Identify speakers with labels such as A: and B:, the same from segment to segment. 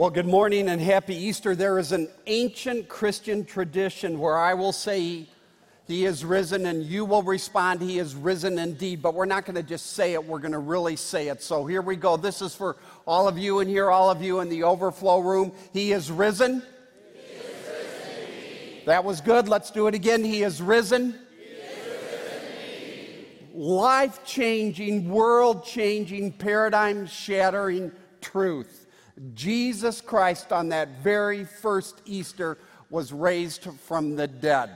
A: Well, good morning and happy Easter. There is an ancient Christian tradition where I will say, He is risen, and you will respond, He is risen indeed. But we're not going to just say it, we're going to really say it. So here we go. This is for all of you in here, all of you in the overflow room. He is risen. That was good. Let's do it again. He is risen. Life changing, world changing, paradigm shattering truth. Jesus Christ on that very first Easter was raised from the dead.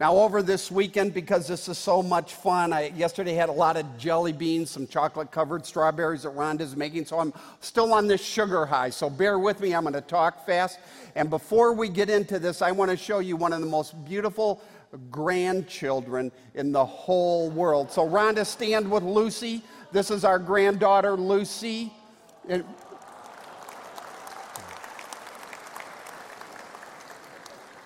A: Now, over this weekend, because this is so much fun, I yesterday had a lot of jelly beans, some chocolate covered strawberries that Rhonda's making, so I'm still on this sugar high. So bear with me, I'm going to talk fast. And before we get into this, I want to show you one of the most beautiful grandchildren in the whole world. So, Rhonda, stand with Lucy. This is our granddaughter, Lucy.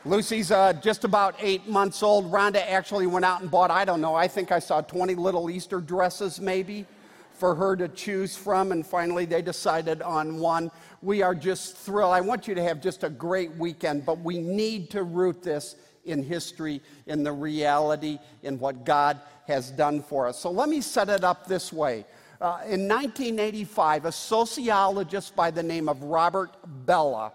A: Lucy's uh, just about eight months old. Rhonda actually went out and bought, I don't know, I think I saw 20 little Easter dresses maybe for her to choose from, and finally they decided on one. We are just thrilled. I want you to have just a great weekend, but we need to root this in history, in the reality, in what God has done for us. So let me set it up this way. Uh, in 1985, a sociologist by the name of Robert Bellah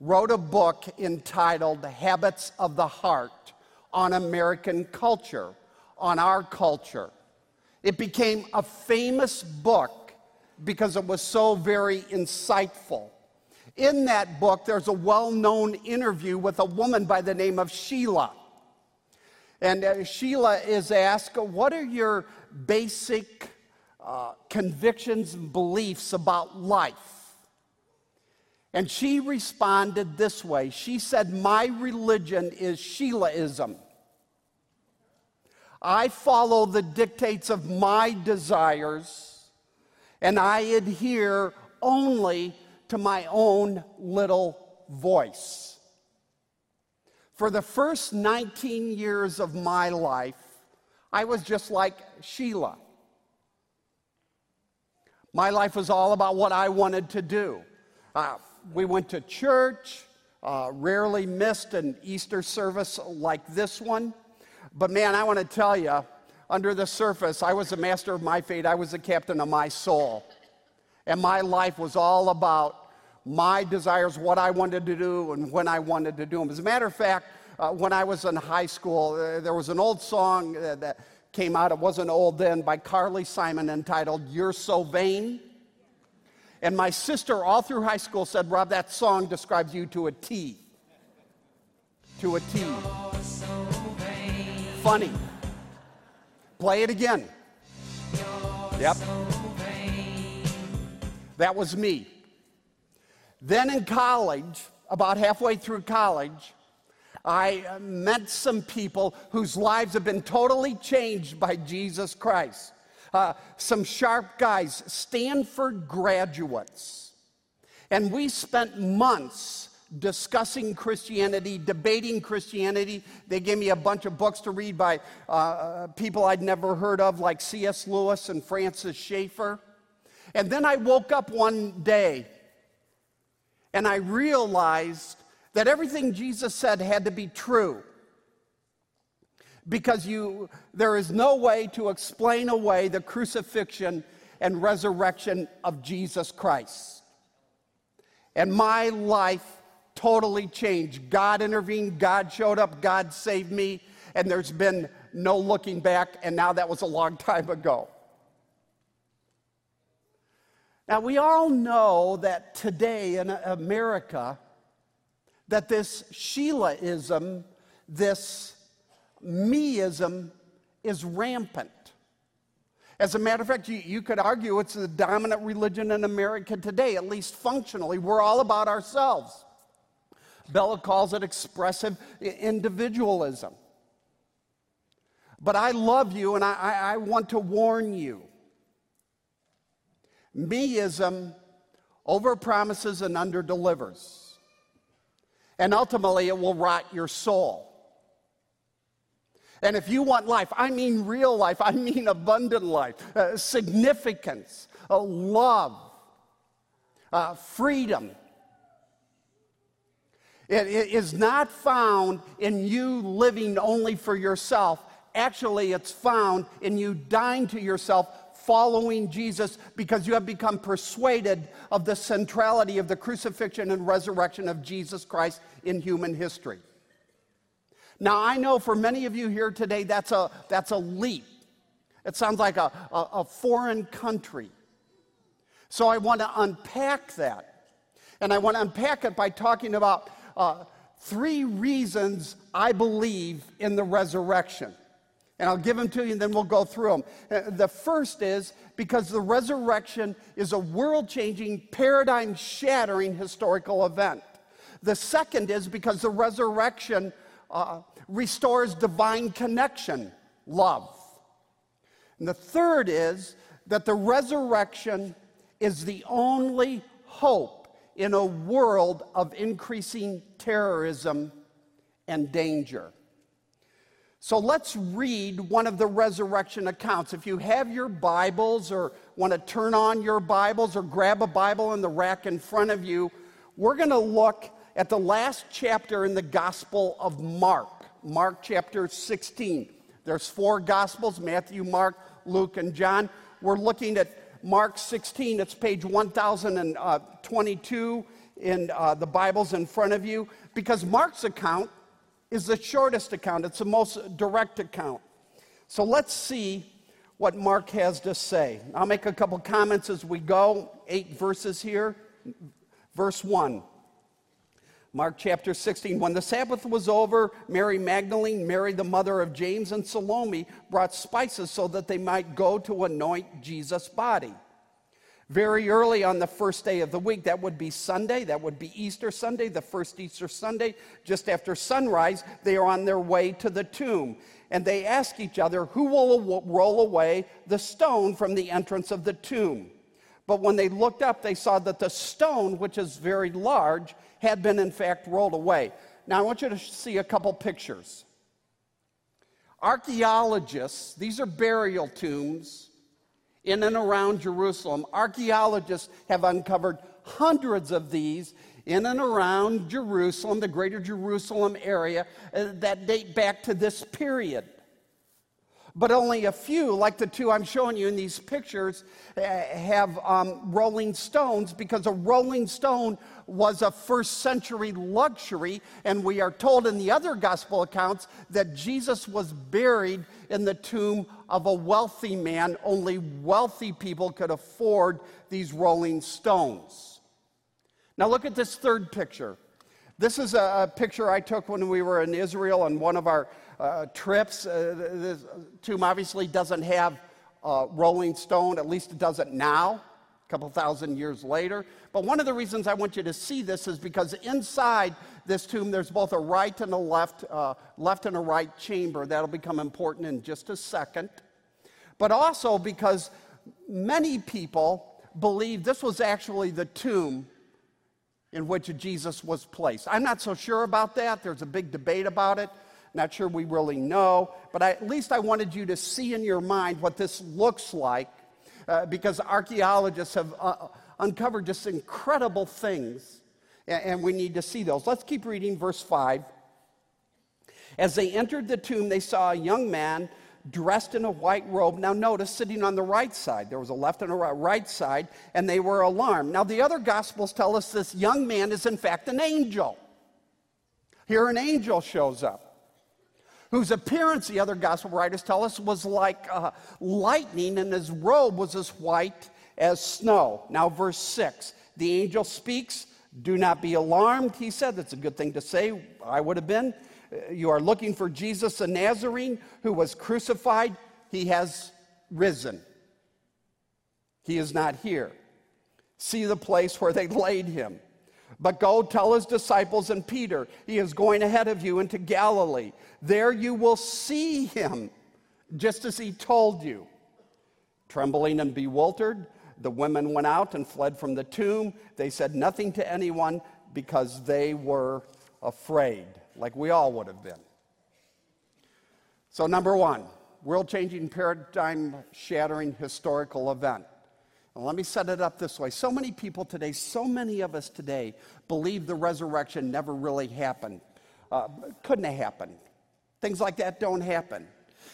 A: wrote a book entitled Habits of the Heart on American culture, on our culture. It became a famous book because it was so very insightful. In that book, there's a well known interview with a woman by the name of Sheila. And uh, Sheila is asked, What are your basic uh, convictions and beliefs about life? And she responded this way She said, My religion is Sheilaism. I follow the dictates of my desires, and I adhere only to my own little voice. For the first 19 years of my life, I was just like Sheila. My life was all about what I wanted to do. Uh, we went to church, uh, rarely missed an Easter service like this one. But man, I want to tell you, under the surface, I was a master of my fate, I was the captain of my soul. And my life was all about my desires, what I wanted to do, and when I wanted to do them. As a matter of fact, uh, when I was in high school, uh, there was an old song uh, that came out, it wasn't old then, by Carly Simon entitled You're So Vain. And my sister, all through high school, said, Rob, that song describes you to a T. To a T. Funny. Play it again. Yep. That was me. Then in college, about halfway through college, I uh, met some people whose lives have been totally changed by Jesus Christ uh, some sharp guys, Stanford graduates. And we spent months discussing Christianity, debating Christianity. They gave me a bunch of books to read by uh, uh people I'd never heard of, like C.S. Lewis and Francis Schaeffer. And then I woke up one day and I realized that everything Jesus said had to be true because you, there is no way to explain away the crucifixion and resurrection of Jesus Christ. And my life totally changed. God intervened, God showed up, God saved me, and there's been no looking back, and now that was a long time ago. Now, we all know that today in America, that this Sheilaism, this meism is rampant. As a matter of fact, you, you, could argue it's the dominant religion in America today, at least functionally. We're all about ourselves. Bellah calls it expressive individualism. But I love you and I, I, I want to warn you. Meism overpromises and underdelivers. And ultimately, it will rot your soul. And if you want life, I mean real life, I mean abundant life, uh, significance, uh, love, uh, freedom, It, it is not found in you living only for yourself. Actually, it's found in you dying to yourself, following Jesus, because you have become persuaded of the centrality of the crucifixion and resurrection of Jesus Christ in human history. Now, I know for many of you here today, that's a, that's a leap. It sounds like a, a, a foreign country. So I want to unpack that. And I want to unpack it by talking about uh, three reasons I believe in the resurrection. And I'll give them to you and then we'll go through them. Uh, the first is because the resurrection is a world changing, paradigm shattering historical event. The second is because the resurrection uh, restores divine connection, love. And the third is that the resurrection is the only hope in a world of increasing terrorism and danger. So let's read one of the resurrection accounts. If you have your Bibles or want to turn on your Bibles or grab a Bible in the rack in front of you, we're going to look at the last chapter in the Gospel of Mark, Mark chapter 16. There's four Gospels Matthew, Mark, Luke, and John. We're looking at Mark 16. It's page 1022 in uh, the Bibles in front of you because Mark's account is the shortest account, it's the most direct account. So let's see what Mark has to say. I'll make a couple comments as we go. Eight verses here. Verse 1. Mark chapter 16. When the Sabbath was over, Mary Magdalene, Mary the mother of James, and Salome brought spices so that they might go to anoint Jesus' body. Very early on the first day of the week, that would be Sunday, that would be Easter Sunday, the first Easter Sunday, just after sunrise, they are on their way to the tomb. And they ask each other, Who will roll away the stone from the entrance of the tomb? But when they looked up, they saw that the stone, which is very large, had been in fact rolled away. Now I want you to see a couple pictures. Archaeologists, these are burial tombs in and around Jerusalem. Archaeologists have uncovered hundreds of these in and around Jerusalem, the greater Jerusalem area, uh, that date back to this period but only a few, like the two I'm showing you in these pictures, eh, have um, rolling stones because a rolling stone was a first century luxury. And we are told in the other gospel accounts that Jesus was buried in the tomb of a wealthy man. Only wealthy people could afford these rolling stones. Now, look at this third picture. This is a, picture I took when we were in Israel on one of our uh, trips. Uh, the tomb obviously doesn't have uh, Rolling Stone, at least it doesn't now, a couple thousand years later. But one of the reasons I want you to see this is because inside this tomb there's both a right and a left, uh, left and a right chamber. That'll become important in just a second. But also because many people believe this was actually the tomb in which Jesus was placed. I'm not so sure about that. There's a big debate about it. Not sure we really know, but I, at least I wanted you to see in your mind what this looks like uh, because archaeologists have uh, uncovered just incredible things, and, and we need to see those. Let's keep reading verse 5. As they entered the tomb, they saw a young man dressed in a white robe. Now, notice sitting on the right side. There was a left and a right side, and they were alarmed. Now, the other gospels tell us this young man is, in fact, an angel. Here, an angel shows up whose appearance, the other gospel writers tell us, was like uh, lightning, and his robe was as white as snow. Now, verse 6 the angel speaks, Do not be alarmed, he said. That's a good thing to say. I would have been. Uh, you are looking for Jesus the Nazarene who was crucified. He has risen. He is not here. See the place where they laid him. But go tell his disciples and Peter, he is going ahead of you into Galilee. There you will see him, just as he told you. Trembling and bewildered, the women went out and fled from the tomb. They said nothing to anyone because they were afraid, like we all would have been. So, number one, world changing, paradigm shattering historical event. let me set it up this way. So many people today, so many of us today, believe the resurrection never really happened. Uh, couldn't have happened. Things like that don't happen.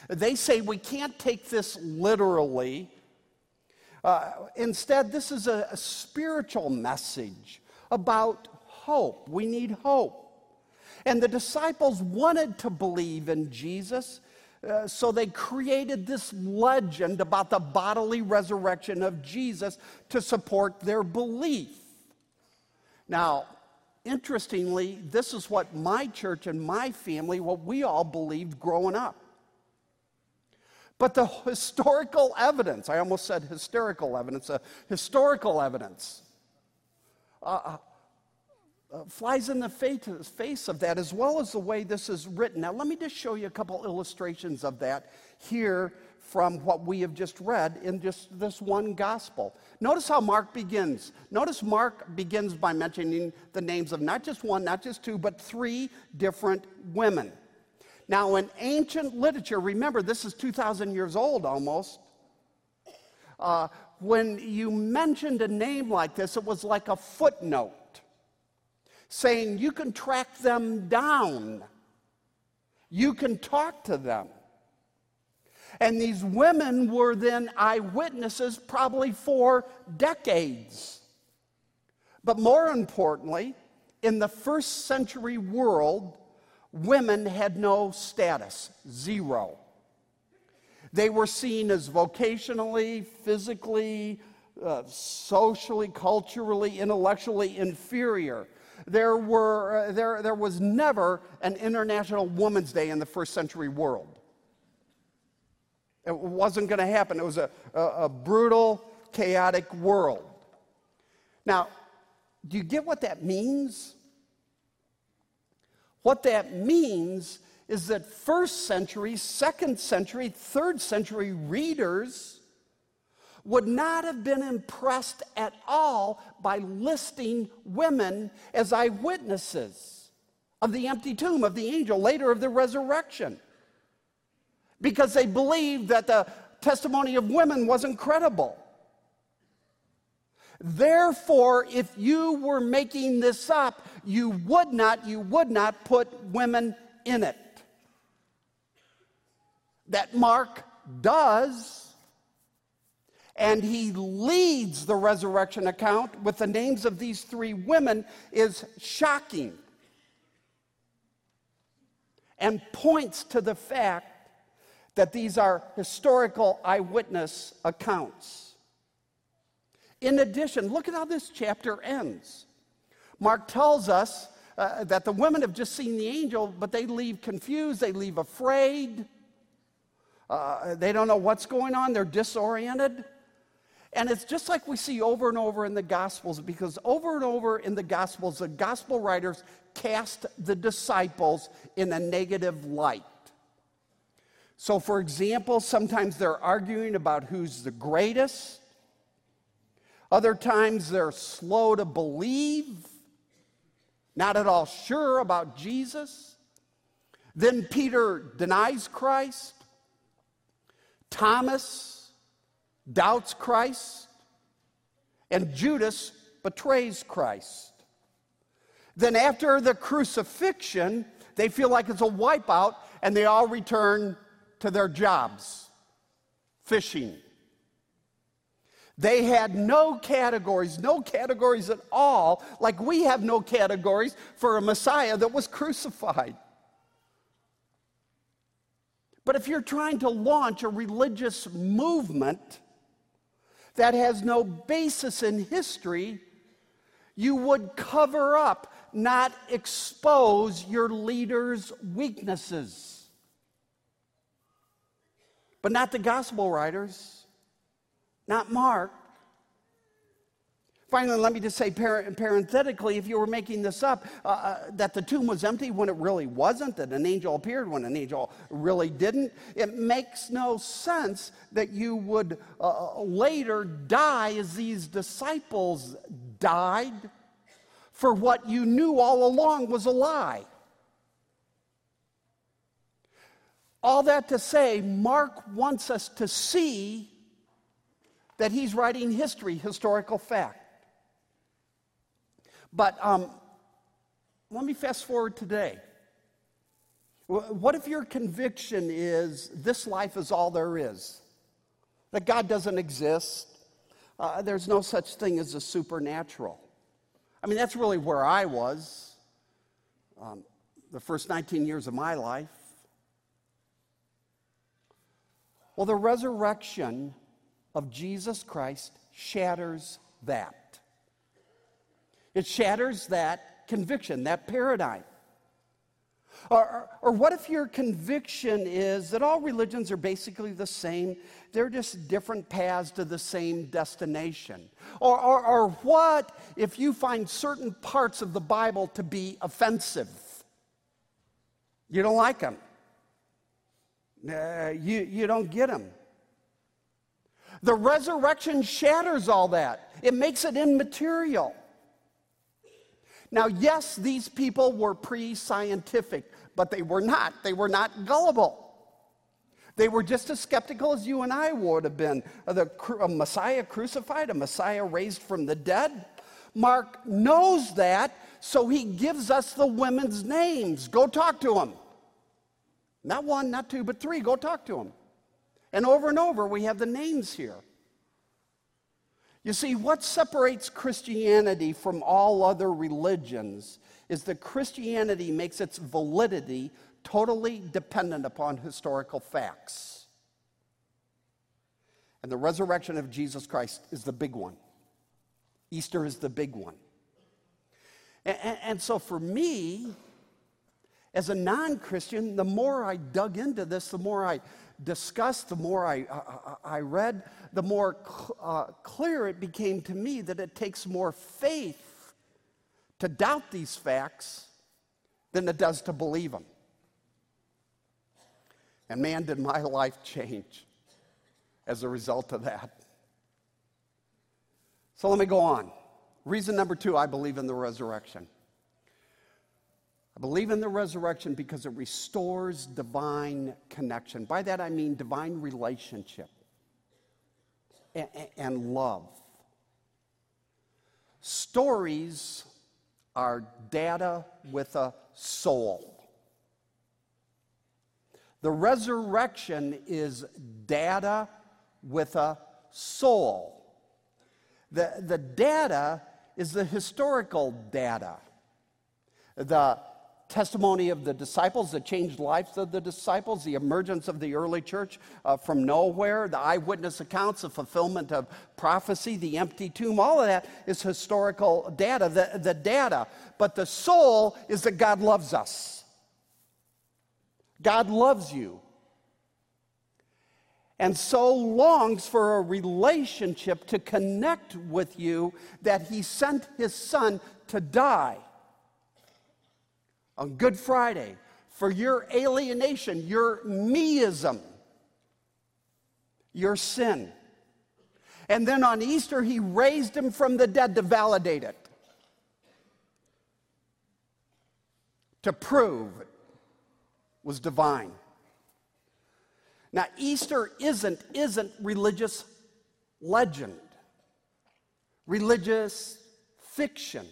A: They say we can't take this literally. Uh, instead, this is a, a spiritual message about hope. We need hope. And the disciples wanted to believe in Jesus, uh, so they created this legend about the bodily resurrection of Jesus to support their belief. Now, interestingly, this is what my church and my family, what we all believed growing up. But the historical evidence, I almost said hysterical evidence, uh, historical evidence, uh, uh, flies in the face of that, as well as the way this is written. Now, let me just show you a couple illustrations of that here from what we have just read in just this one gospel. Notice how Mark begins. Notice Mark begins by mentioning the names of not just one, not just two, but three different women. Now, in ancient literature, remember this is 2,000 years old almost. Uh, when you mentioned a name like this, it was like a footnote saying you can track them down, you can talk to them. And these women were then eyewitnesses probably for decades. But more importantly, in the first century world, women had no status, zero. They were seen as vocationally, physically, uh, socially, culturally, intellectually inferior. There, were, uh, there, there was never an International Women's Day in the first century world. It wasn't going to happen. It was a, a, a brutal, chaotic world. Now, do you get what that means? What that means is that first century, second century, third century readers would not have been impressed at all by listing women as eyewitnesses of the empty tomb of the angel, later of the resurrection, because they believed that the testimony of women wasn't credible. Therefore, if you were making this up, you would not, you would not put women in it. That Mark does and he leads the resurrection account with the names of these three women is shocking and points to the fact that these are historical eyewitness accounts. In addition, look at how this chapter ends. Mark tells us uh, that the women have just seen the angel, but they leave confused, they leave afraid, uh, they don't know what's going on, they're disoriented. And it's just like we see over and over in the Gospels, because over and over in the Gospels, the Gospel writers cast the disciples in a negative light. So, for example, sometimes they're arguing about who's the greatest. Other times they're slow to believe, not at all sure about Jesus. Then Peter denies Christ. Thomas doubts Christ, and Judas betrays Christ. Then, after the crucifixion, they feel like it's a wipeout and they all return to their jobs fishing. They had no categories, no categories at all, like we have no categories for a Messiah that was crucified. But if you're trying to launch a religious movement, that has no basis in history, you would cover up, not expose your leader's weaknesses. But not the gospel writers, not Mark, Finally, let me just say parenthetically, if you were making this up, uh, uh, that the tomb was empty when it really wasn't, that an angel appeared when an angel really didn't, it makes no sense that you would uh, later die as these disciples died for what you knew all along was a lie. All that to say, Mark wants us to see that he's writing history, historical fact. But um, let me fast forward today. What if your conviction is this life is all there is? That God doesn't exist? Uh, there's no such thing as a supernatural. I mean, that's really where I was um, the first 19 years of my life. Well, the resurrection of Jesus Christ shatters that. It shatters that conviction, that paradigm. Or, or, what if your conviction is that all religions are basically the same? They're just different paths to the same destination. Or, or, or what if you find certain parts of the Bible to be offensive? You don't like them, uh, you, you don't get them. The resurrection shatters all that, it makes it immaterial. Now, yes, these people were pre scientific, but they were not. They were not gullible. They were just as skeptical as you and I would have been. Uh, the, a Messiah crucified, a Messiah raised from the dead. Mark knows that, so he gives us the women's names. Go talk to them. Not one, not two, but three. Go talk to them. And over and over, we have the names here. You see, what separates Christianity from all other religions is that Christianity makes its validity totally dependent upon historical facts. And the resurrection of Jesus Christ is the big one. Easter is the big one. And, and, and so for me, as a non Christian, the more I dug into this, the more I discussed, the more I, I, I read, the more cl- uh, clear it became to me that it takes more faith to doubt these facts than it does to believe them. And man, did my life change as a result of that. So let me go on. Reason number two I believe in the resurrection. I believe in the resurrection because it restores divine connection. By that I mean divine relationship and, love. Stories are data with a soul. The resurrection is data with a soul. The, the data is the historical data. The testimony of the disciples, the changed lives of the disciples, the emergence of the early church uh, from nowhere, the eyewitness accounts, the fulfillment of prophecy, the empty tomb, all of that is historical data, the, the data. But the soul is that God loves us. God loves you. And so longs for a relationship to connect with you that he sent his son to die on Good Friday for your alienation, your meism, your sin. And then on Easter, he raised him from the dead to validate it, to prove it was divine. Now, Easter isn't, isn't religious legend, religious fiction.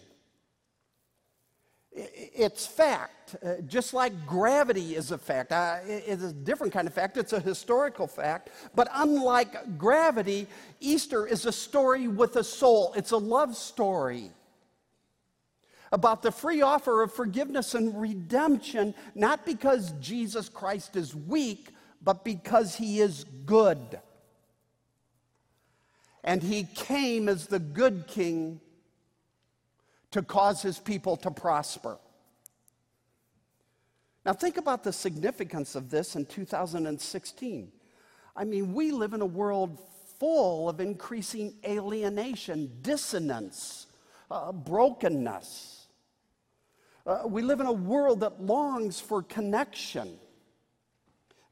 A: It's fact, uh, just like gravity is a fact. It's a different kind of fact, it's a historical fact. But unlike gravity, Easter is a story with a soul, it's a love story about the free offer of forgiveness and redemption, not because Jesus Christ is weak, but because he is good. And he came as the good king to cause his people to prosper. Now, think about the significance of this in 2016. I mean, we live in a world full of increasing alienation, dissonance, uh, brokenness. Uh, we live in a world that longs for connection.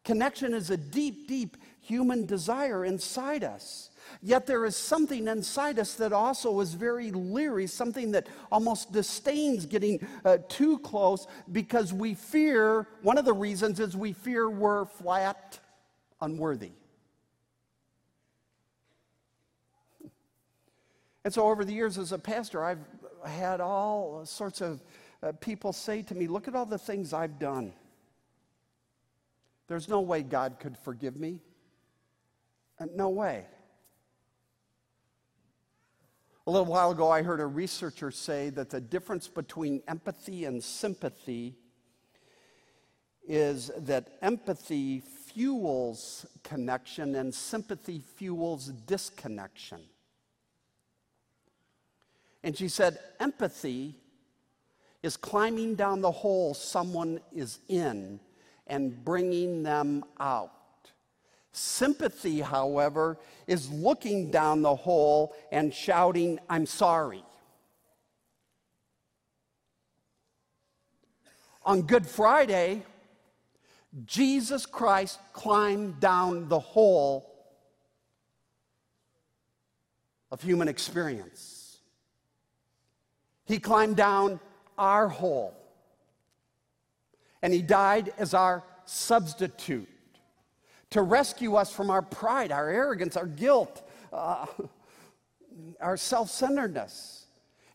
A: Connection is a deep, deep human desire inside us. Yet there is something inside us that also is very leery, something that almost disdains getting uh, too close because we fear, one of the reasons is we fear we're flat unworthy. And so, over the years as a pastor, I've had all sorts of uh, people say to me, Look at all the things I've done. There's no way God could forgive me. Uh, no way. A little while ago, I heard a researcher say that the difference between empathy and sympathy is that empathy fuels connection and sympathy fuels disconnection. And she said, empathy is climbing down the hole someone is in and bringing them out. Sympathy, however, is looking down the hole and shouting, I'm sorry. On Good Friday, Jesus Christ climbed down the hole of human experience. He climbed down our hole. And he died as our substitute to rescue us from our pride, our arrogance, our guilt, uh, our self centeredness.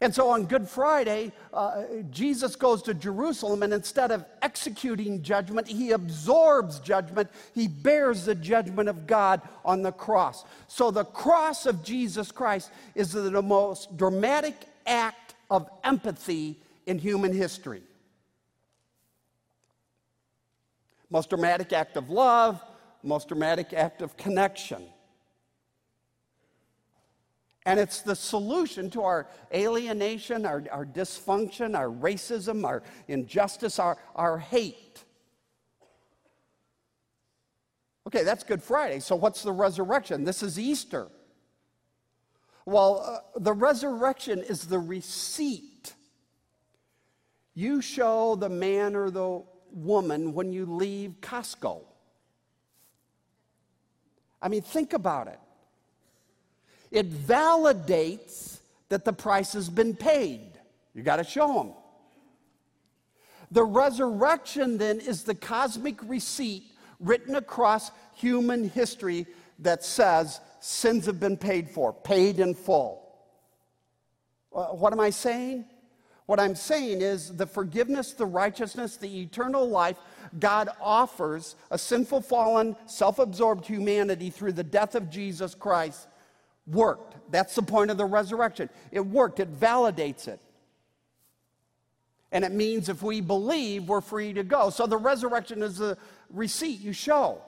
A: And so on Good Friday, uh, Jesus goes to Jerusalem, and instead of executing judgment, he absorbs judgment. He bears the judgment of God on the cross. So the cross of Jesus Christ is the most dramatic act of empathy in human history. Most dramatic act of love, most dramatic act of connection. And it's the solution to our alienation, our, our dysfunction, our racism, our injustice, our, our hate. Okay, that's Good Friday. So, what's the resurrection? This is Easter. Well, uh, the resurrection is the receipt. You show the man or the woman when you leave Costco. I mean, think about it. It validates that the price has been paid. You got to show them. The resurrection then is the cosmic receipt written across human history that says sins have been paid for, paid in full. Uh, what am I saying? What I'm saying is the forgiveness, the righteousness, the eternal life God offers a sinful, fallen, self absorbed humanity through the death of Jesus Christ worked. That's the point of the resurrection. It worked, it validates it. And it means if we believe, we're free to go. So the resurrection is a receipt you show.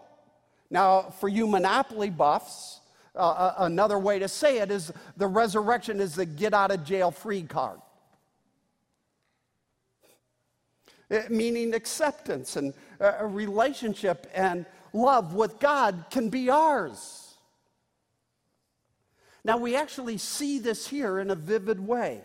A: Now, for you monopoly buffs, uh, uh another way to say it is the resurrection is the get out of jail free card. It, meaning acceptance and uh, a relationship and love with God can be ours. Now, we actually see this here in a vivid way.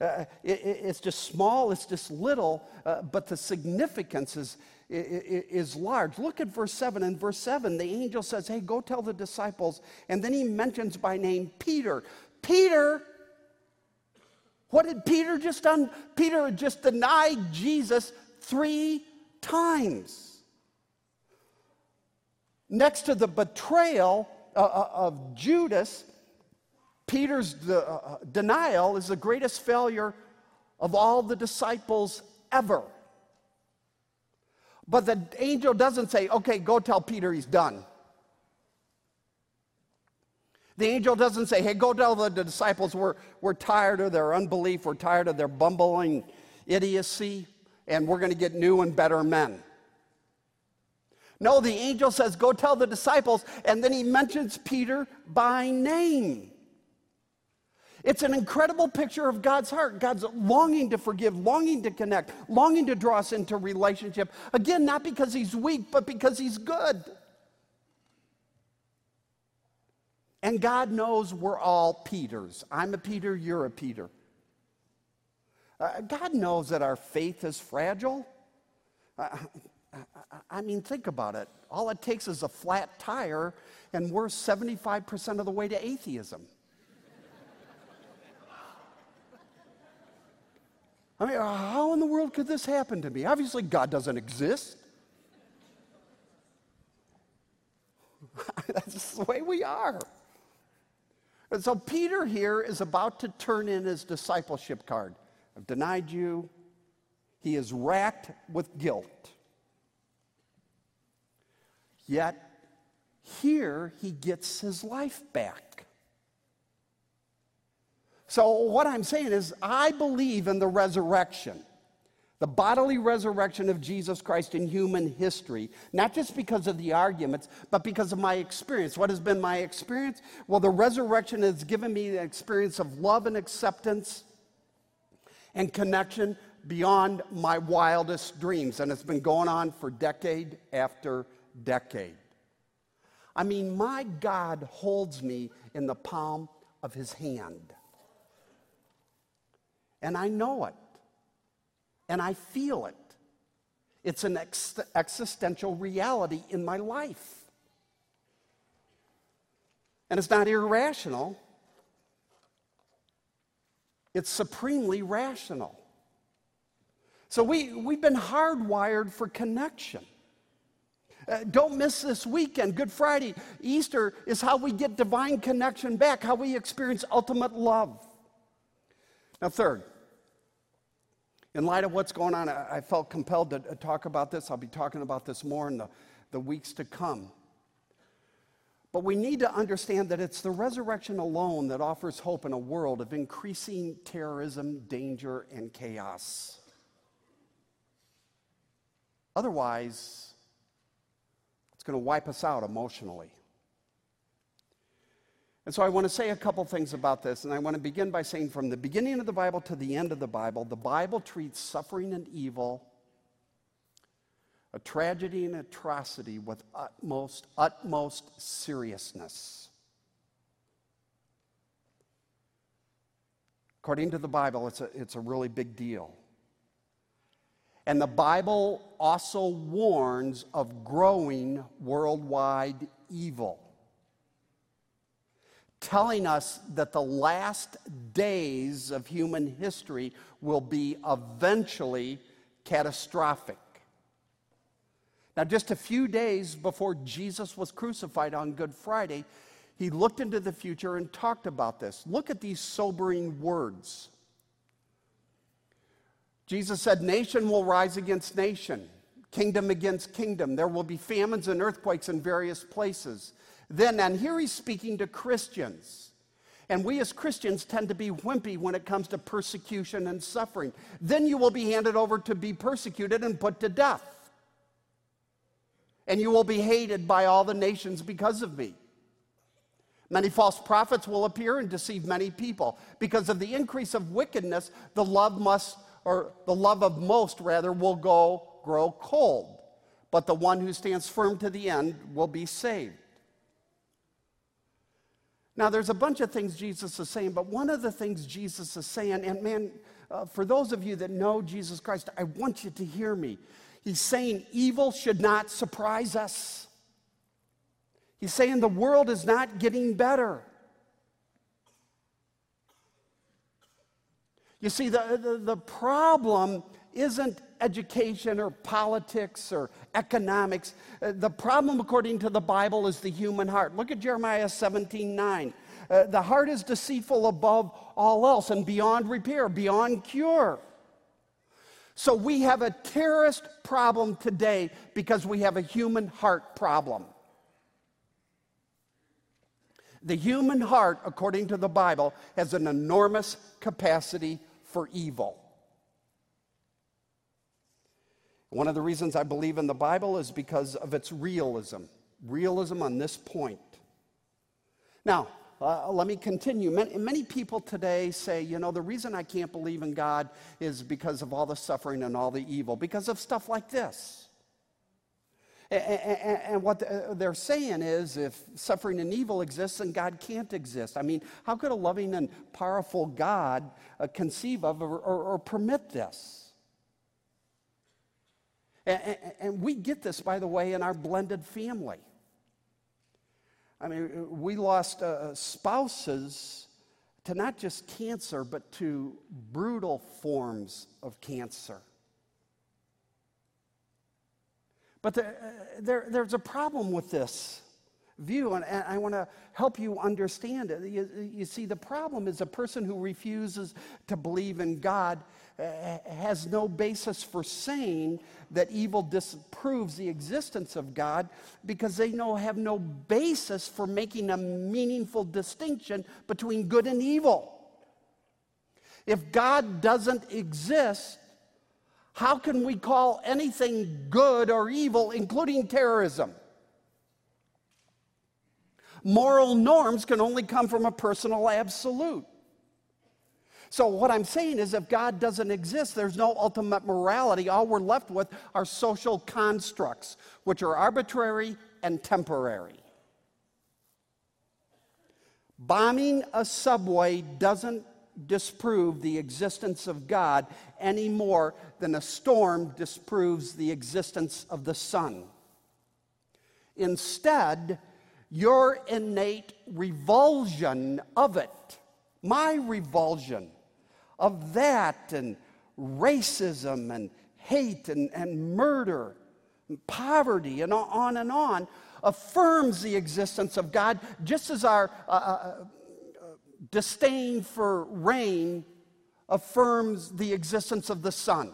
A: Uh, it, it's just small, it's just little, uh, but the significance is, is large. Look at verse 7. In verse 7, the angel says, Hey, go tell the disciples. And then he mentions by name Peter. Peter, what had Peter just done? Peter had just denied Jesus three times. Next to the betrayal, uh, uh, of Judas, Peter's uh, denial is the greatest failure of all the disciples ever. But the angel doesn't say, okay, go tell Peter he's done. The angel doesn't say, hey, go tell the disciples we're, we're tired of their unbelief, we're tired of their bumbling idiocy, and we're going to get new and better men. No, the angel says, Go tell the disciples, and then he mentions Peter by name. It's an incredible picture of God's heart. God's longing to forgive, longing to connect, longing to draw us into relationship. Again, not because he's weak, but because he's good. And God knows we're all Peters. I'm a Peter, you're a Peter. Uh, God knows that our faith is fragile. Uh, I mean, think about it. All it takes is a flat tire, and we're 75% of the way to atheism. I mean, how in the world could this happen to me? Obviously, God doesn't exist. That's the way we are. And so Peter here is about to turn in his discipleship card. I've denied you. He is racked with guilt. Yet, here he gets his life back. So, what I'm saying is, I believe in the resurrection, the bodily resurrection of Jesus Christ in human history, not just because of the arguments, but because of my experience. What has been my experience? Well, the resurrection has given me the experience of love and acceptance and connection beyond my wildest dreams. And it's been going on for decade after decade. I mean, my God holds me in the palm of his hand. And I know it. And I feel it. It's an ex- existential reality in my life. And it's not irrational, it's supremely rational. So we, we've been hardwired for connection. Uh, don't miss this weekend. Good Friday, Easter is how we get divine connection back, how we experience ultimate love. Now, third, in light of what's going on, I, felt compelled to uh, talk about this. I'll be talking about this more in the, the weeks to come. But we need to understand that it's the resurrection alone that offers hope in a world of increasing terrorism, danger, and chaos. Otherwise, it's going to wipe us out emotionally. And so I want to say a couple things about this, and I want to begin by saying from the beginning of the Bible to the end of the Bible, the Bible treats suffering and evil, a tragedy and atrocity with utmost, utmost seriousness. According to the Bible, it's a, it's a really big deal. And the Bible also warns of growing worldwide evil telling us that the last days of human history will be eventually catastrophic. Now, just a few days before Jesus was crucified on Good Friday, he looked into the future and talked about this. Look at these sobering words. Jesus said, Nation will rise against nation, kingdom against kingdom. There will be famines and earthquakes in various places. Then, and here he's speaking to Christians. And we as Christians tend to be wimpy when it comes to persecution and suffering. Then you will be handed over to be persecuted and put to death. And you will be hated by all the nations because of me. Many false prophets will appear and deceive many people. Because of the increase of wickedness, the love must, or the love of most rather, will go grow cold. But the one who stands firm to the end will be saved. Now, there's a bunch of things Jesus is saying, but one of the things Jesus is saying, and man, uh, for those of you that know Jesus Christ, I want you to hear me. He's saying evil should not surprise us. He's saying the world is not getting better. You see, the, the, the problem isn't education or politics or economics. Uh, the problem, according to the Bible, is the human heart. Look at Jeremiah 17 9. Uh, the heart is deceitful above all else and beyond repair, beyond cure. So we have a terrorist problem today because we have a human heart problem. The human heart, according to the Bible, has an enormous capacity for evil. One of the reasons I believe in the Bible is because of its realism, realism on this point. Now, uh, let me continue. Many, many, people today say, you know, the reason I can't believe in God is because of all the suffering and all the evil, because of stuff like this. And, and, and what they're saying is if suffering and evil exists, then God can't exist. I mean, how could a loving and powerful God uh, conceive of or, or, or permit this? And, we get this, by the way, in our blended family. I mean, we lost uh, spouses to not just cancer, but to brutal forms of cancer. But there, uh, there, there's a problem with this view, and, and I want to help you understand it. You, you, see, the problem is a person who refuses to believe in God uh, has no basis for saying that evil disproves the existence of God because they know have no basis for making a meaningful distinction between good and evil. If God doesn't exist, how can we call anything good or evil, including terrorism? Moral norms can only come from a personal absolute. So, what I'm saying is, if God doesn't exist, there's no ultimate morality. All we're left with are social constructs, which are arbitrary and temporary. Bombing a subway doesn't disprove the existence of God any more than a storm disproves the existence of the sun. Instead, your innate revulsion of it, my revulsion of that and racism and hate and, and murder and poverty and on and on, affirms the existence of God just as our uh, uh disdain for rain affirms the existence of the sun.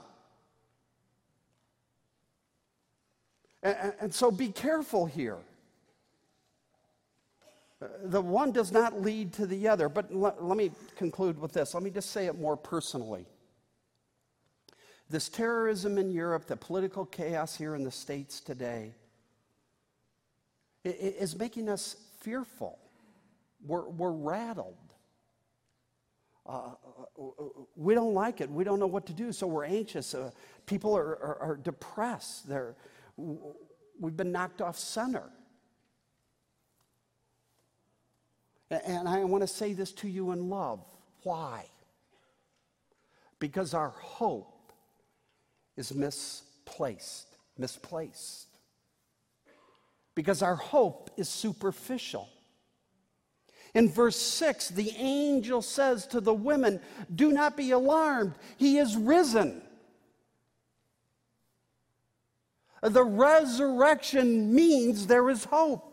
A: And, and so be careful here. The one does not lead to the other. But let, let me conclude with this. Let me just say it more personally. This terrorism in Europe, the political chaos here in the States today, is making us fearful. We're, we're rattled. Uh, we don't like it. We don't know what to do, so we're anxious. Uh, people are, are, are depressed. They're, we've been knocked off center. And I want to say this to you in love. Why? Because our hope is misplaced, misplaced. Because our hope is superficial. In verse 6, the angel says to the women, Do not be alarmed, he is risen. The resurrection means there is hope.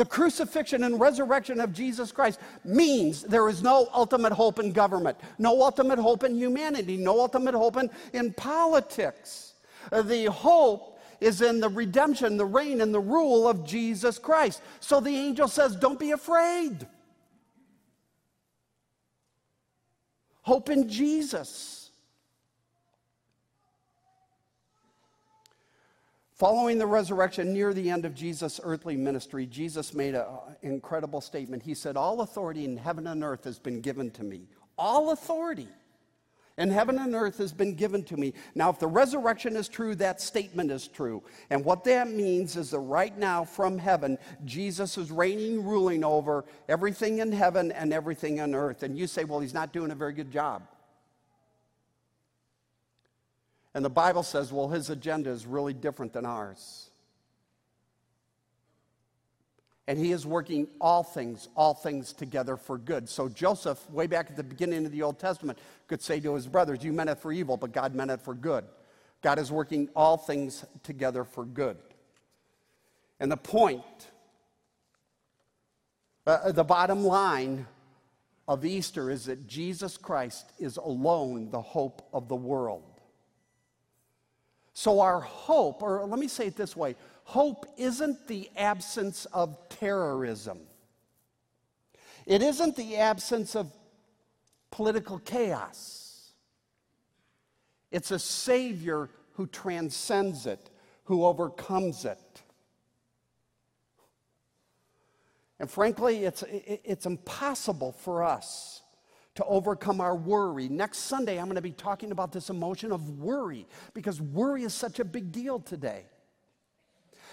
A: The crucifixion and resurrection of Jesus Christ means there is no ultimate hope in government, no ultimate hope in humanity, no ultimate hope in, in politics. The hope is in the redemption, the reign, and the rule of Jesus Christ. So the angel says, Don't be afraid. Hope in Jesus. Following the resurrection, near the end of Jesus' earthly ministry, Jesus made an incredible statement. He said, All authority in heaven and earth has been given to me. All authority and heaven and earth has been given to me. Now, if the resurrection is true, that statement is true. And what that means is that right now from heaven, Jesus is reigning, ruling over everything in heaven and everything on earth. And you say, well, he's not doing a very good job. And the Bible says, well, his agenda is really different than ours. and he is working all things, all things together for good. So Joseph, way back at the beginning of the Old Testament, could say to his brothers, You meant it for evil, but God meant it for good. God is working all things together for good. And the point, uh, the bottom line of Easter is that Jesus Christ is alone the hope of the world. So, our hope, or let me say it this way hope isn't the absence of terrorism, it isn't the absence of political chaos. It's a Savior who transcends it, who overcomes it. And frankly, it's, it's impossible for us to overcome our worry. Next Sunday, I'm going to be talking about this emotion of worry because worry is such a big deal today.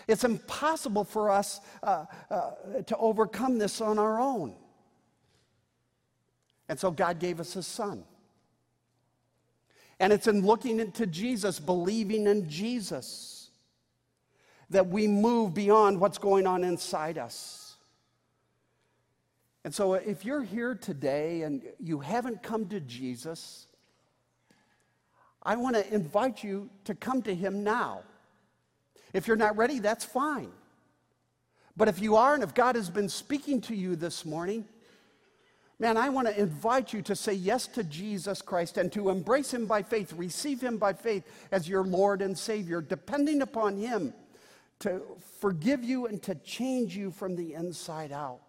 A: It's impossible for us uh, uh, to overcome this on our own. And so God gave us His Son. And it's in looking into Jesus, believing in Jesus, that we move beyond what's going on inside us. And so, uh, if you're here today and you haven't come to Jesus, I want to invite you to come to Him now. If you're not ready, that's fine. But if you are, and if God has been speaking to you this morning, man, I want to invite you to say yes to Jesus Christ and to embrace Him by faith, receive Him by faith as your Lord and Savior, depending upon Him to forgive you and to change you from the inside out.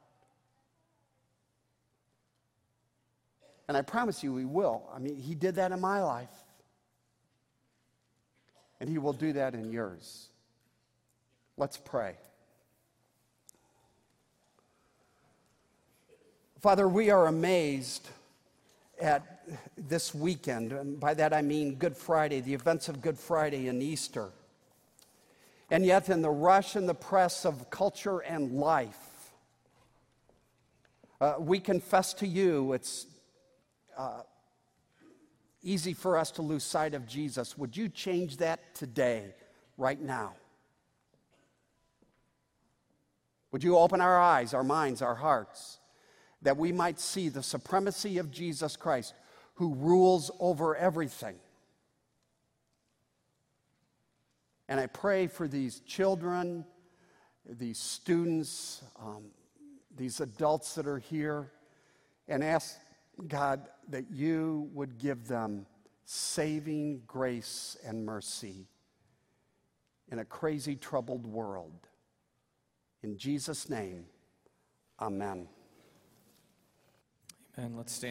A: And I promise you, He will. I mean, He did that in my life, and He will do that in yours. Let's pray. Father, we are amazed at this weekend. And by that I mean Good Friday, the events of Good Friday and Easter. And yet, in the rush and the press of culture and life, uh, we confess to you it's uh, easy for us to lose sight of Jesus. Would you change that today, right now? Would you open our eyes, our minds, our hearts? that we might see the supremacy of Jesus Christ, who rules over everything. And I pray for these children, these students, um, these adults that are here, and ask God that you would give them saving grace and mercy in a crazy, troubled world. In Jesus' name, amen.
B: And let's stand.